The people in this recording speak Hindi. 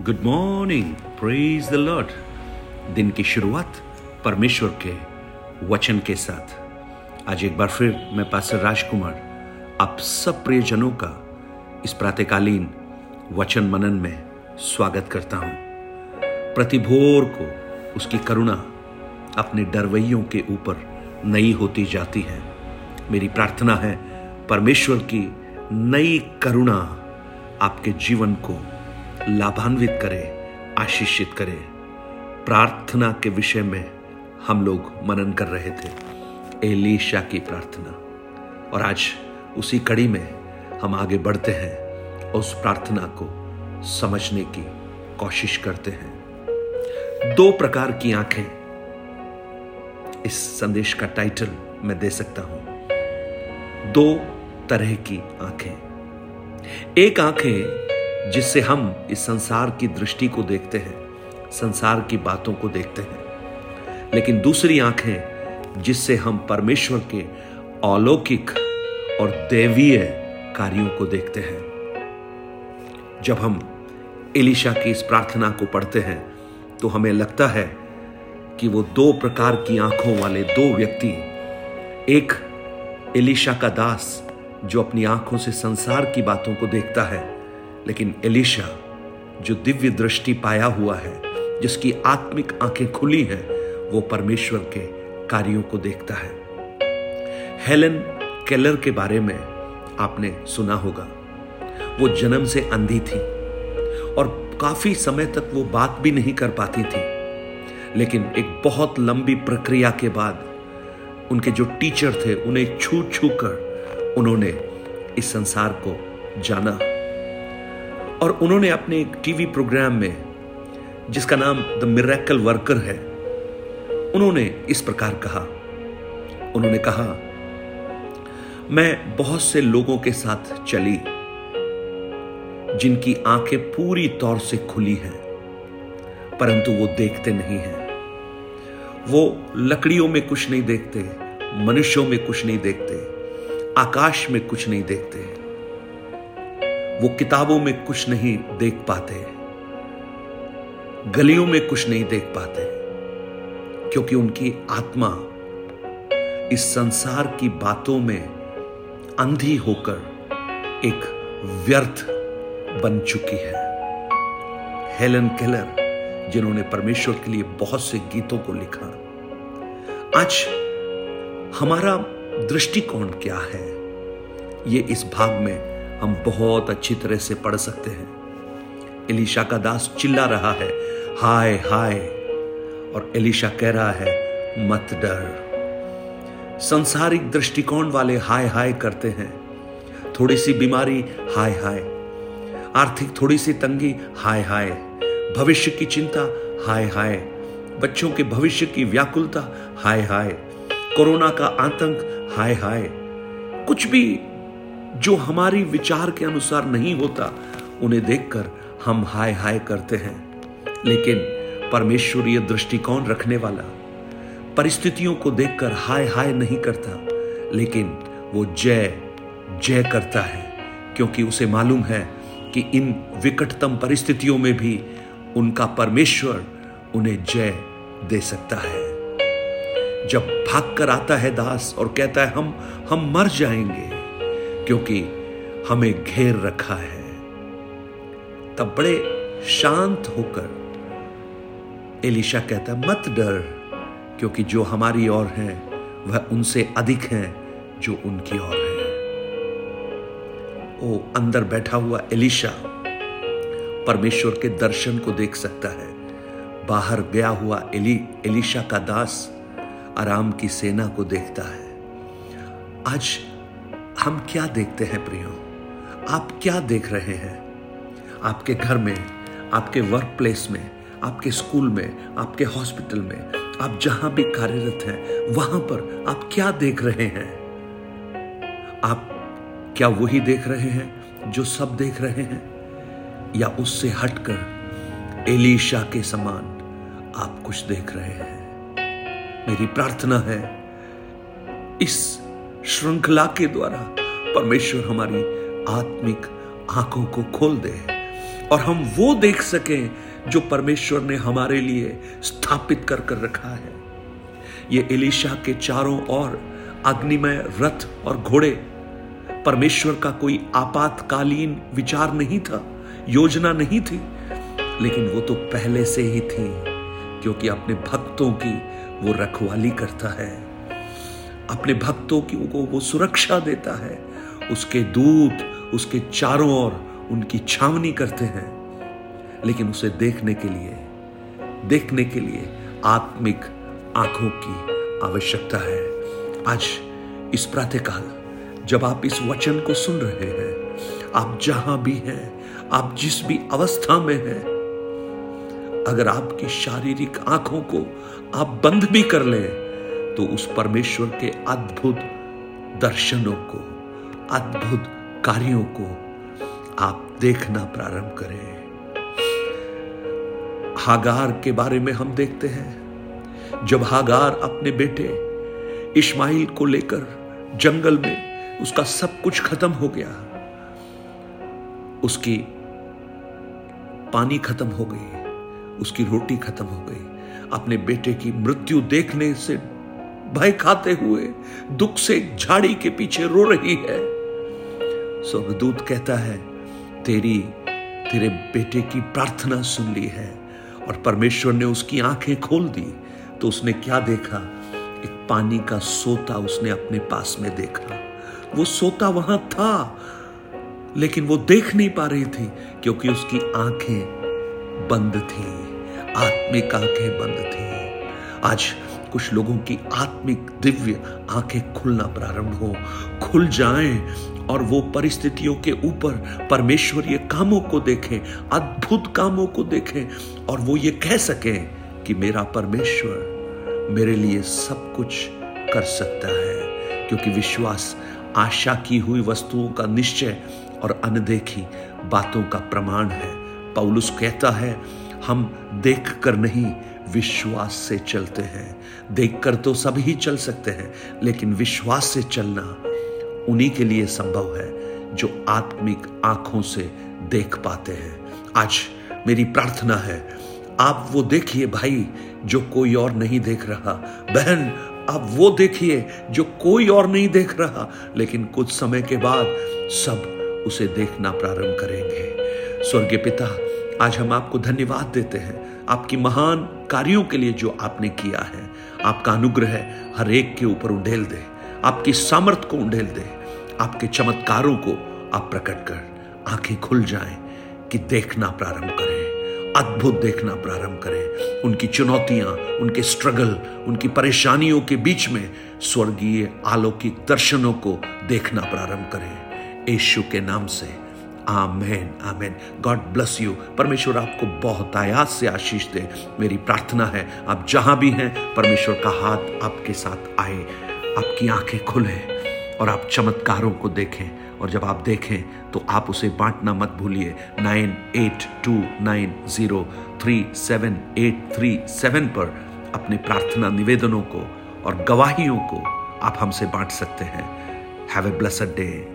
Good morning praise the Lord दिन की शुरुआत परमेश्वर के वचन के साथ। आज एक बार फिर मैं पास्टर राजकुमार, आप सब प्रियजनों का इस प्रातकालीन वचन मनन में स्वागत करता हूँ। प्रतिभोर को उसकी करुणा अपने डरवैयों के ऊपर नई होती जाती है। मेरी प्रार्थना है परमेश्वर की नई करुणा आपके जीवन को लाभान्वित करे, आशीषित करे। प्रार्थना के विषय में हम लोग मनन कर रहे थे, एलीशा की प्रार्थना। और आज उसी कड़ी में हम आगे बढ़ते हैं, उस प्रार्थना को समझने की कोशिश करते हैं। दो प्रकार की आँखें इस संदेश का टाइटल मैं दे सकता हूँ। दो तरह की आँखें। एक आँखें जिससे हम इस संसार की दृष्टि को देखते हैं, संसार की बातों को देखते हैं। लेकिन दूसरी आँखें जिससे हम परमेश्वर के अलौकिक और देवीय कार्यों को देखते हैं। जब हम एलिशा की इस प्रार्थना को पढ़ते हैं तो हमें लगता है कि वो दो प्रकार की आँखों वाले दो व्यक्ति, एक एलिशा का दास जो अपनी आँखों से संसार की बातों को देखता है लेकिन एलिशा, जो दिव्य दृष्टि पाया हुआ है, जिसकी आत्मिक आँखें खुली हैं, वो परमेश्वर के कार्यों को देखता है। हेलन केलर के बारे में आपने सुना होगा। वो जन्म से अंधी थी और काफ़ी समय तक वो बात भी नहीं कर पाती थी। लेकिन एक बहुत लंबी प्रक्रिया के बाद उनके जो टीचर थे, उन्हें छू छू कर उन्होंने इस संसार को जाना। और उन्होंने अपने एक टीवी प्रोग्राम में, जिसका नाम द मिरेकल वर्कर है, उन्होंने इस प्रकार कहा। उन्होंने कहा, मैं बहुत से लोगों के साथ चली, जिनकी आँखें पूरी तौर से खुली हैं, परंतु वो देखते नहीं हैं। वो लकड़ियों में कुछ नहीं देखते, मनुष्यों में कुछ नहीं देखते, आकाश में कुछ नहीं देखते। वो किताबों में कुछ नहीं देख पाते, गलियों में कुछ नहीं देख पाते, क्योंकि उनकी आत्मा इस संसार की बातों में अंधी होकर एक व्यर्थ बन चुकी है। हेलन केलर, जिन्होंने परमेश्वर के लिए बहुत से गीतों को लिखा, आज हमारा दृष्टिकोण क्या है? ये इस भाग में हम बहुत अच्छी तरह से पढ़ सकते हैं। एलिशा का दास चिल्ला रहा है, हाय हाय। और एलिशा कह रहा है, मत डर। संसारिक दृष्टिकोण वाले हाय हाय करते हैं। थोड़ी सी बीमारी, हाय हाय। आर्थिक थोड़ी सी तंगी, हाय हाय। भविष्य की चिंता, हाय हाय। बच्चों के भविष्य की व्याकुलता, हाय हाय। कोरोना का आतंक, हाय हाय। कुछ भी जो हमारी विचार के अनुसार नहीं होता, उन्हें देखकर हम हाय हाय करते हैं। लेकिन परमेश्वरीय दृष्टिकोण रखने वाला परिस्थितियों को देखकर हाय हाय नहीं करता, लेकिन वो जय जय करता है, क्योंकि उसे मालूम है कि इन विकटतम परिस्थितियों में भी उनका परमेश्वर उन्हें जय दे सकता है। जब भाग कर आता है दास और कहता है, हम हम मर जाएँगे। क्योंकि हमें घेर रखा है। तब बड़े शांत होकर एलिशा कहता है मत डर, क्योंकि जो हमारी ओर है, वह उनसे अधिक है, जो उनकी ओर है। ओ, अंदर बैठा हुआ एलिशा, परमेश्वर के दर्शन को देख सकता है। बाहर गया हुआ एली, एलिशा का दास आराम की सेना को देखता है। आज हम क्या देखते हैं प्रियो? आप क्या देख रहे हैं? आपके घर में, आपके वर्क प्लेस में, आपके स्कूल में, आपके हॉस्पिटल में, आप जहाँ भी कार्यरत हैं, वहाँ पर आप क्या देख रहे हैं? आप क्या वही देख रहे हैं जो सब देख रहे हैं? या उससे हटकर एलिशा के समान आप कुछ देख रहे हैं? मेरी प्रार्थना है, इस श्रृंखला के द्वारा परमेश्वर हमारी आत्मिक आँखों को खोल दे और हम वो देख सकें जो परमेश्वर ने हमारे लिए स्थापित कर कर रखा है। ये एलिशा के चारों ओर अग्निमय रथ और घोड़े, परमेश्वर का कोई आपातकालीन विचार नहीं था, योजना नहीं थी, लेकिन वो तो पहले से ही थी, क्योंकि अपने भक्तों की वो रखवाली करता है। अपने भक्तों की को वो सुरक्षा देता है। उसके दूत, उसके चारों ओर उनकी छावनी करते हैं। लेकिन उसे देखने के लिए, देखने के लिए आत्मिक आँखों की आवश्यकता है। आज इस प्रातःकाल, जब आप इस वचन को सुन रहे हैं, आप जहाँ भी हैं, आप जिस भी अवस्था में हैं, अगर आपकी शारीरिक आँखों को आप बंद भी कर लें तो उस परमेश्वर के अद्भुत दर्शनों को, अद्भुत कार्यों को आप देखना प्रारंभ करें। हागार के बारे में हम देखते हैं। जब हागार अपने बेटे इस्माइल को लेकर जंगल में उसका सब कुछ खत्म हो गया, उसकी पानी खत्म हो गई, उसकी रोटी खत्म हो गई, अपने बेटे की मृत्यु देखने से भय खाते हुए दुख से झाड़ी के पीछे रो रही है। स्वर्गदूत कहता है, तेरी, तेरे बेटे की प्रार्थना सुन ली है और परमेश्वर ने उसकी आँखें खोल दी तो उसने क्या देखा? एक पानी का सोता उसने अपने पास में देखा। वो सोता वहाँ था, लेकिन वो देख नहीं पा रही थी, क्योंकि उसकी आँखें बंद थी, आत्मिक आँखें बंद थी। आज कुछ लोगों की आत्मिक दिव्य आँखें खुलना प्रारंभ हो। खुल जाएँ और वो परिस्थितियों के ऊपर परमेश्वरीय कामों को देखें, अद्भुत कामों को देखें और वो ये कह सकें कि मेरा परमेश्वर मेरे लिए सब कुछ कर सकता है। क्योंकि विश्वास, आशा की हुई वस्तुओं का निश्चय और अनदेखी बातों का प्रमाण है। पौलुस कहता है, हम देख कर नहीं, विश्वास से चलते हैं। देखकर तो सभी चल सकते हैं, लेकिन विश्वास से चलना उन्हीं के लिए संभव है, जो आत्मिक आँखों से देख पाते हैं। आज मेरी प्रार्थना है, आप वो देखिए भाई, जो कोई और नहीं देख रहा। बहन, आप वो देखिए, जो कोई और नहीं देख रहा। लेकिन कुछ समय के बाद सब उसे देखना प्रारंभ करेंगे। स्वर्गीय पिता, आज हम आपको धन्यवाद देते हैं। आपकी महान कार्यों के लिए जो आपने किया है। आपका अनुग्रह हर एक के ऊपर उंडेल दे। आपकी सामर्थ को उंडेल दे। आपके चमत्कारों को आप प्रकट कर। आँखें खुल जाएँ कि देखना प्रारंभ करें। अद्भुत देखना प्रारंभ करें। उनकी चुनौतियाँ, उनके स्ट्रगल उनकी परेशानियों के बीच में स्वर्गीय अलौकिक दर्शनों को देखना प्रारंभ करें। यशु के नाम से amen amen. God bless you परमेश्वर आपको बहुत आयात से आशीष दे। मेरी प्रार्थना है, आप जहाँ भी हैं, परमेश्वर का हाथ आपके साथ आए, आपकी आँखें खुले और आप चमत्कारों को देखें। और जब आप देखें तो आप उसे बांटना मत भूलिए। Nine eight two nine zero three seven eight three seven पर अपने प्रार्थना निवेदनों को और गवाहियों को आप हमसे बांट सकते हैं। Have a blessed day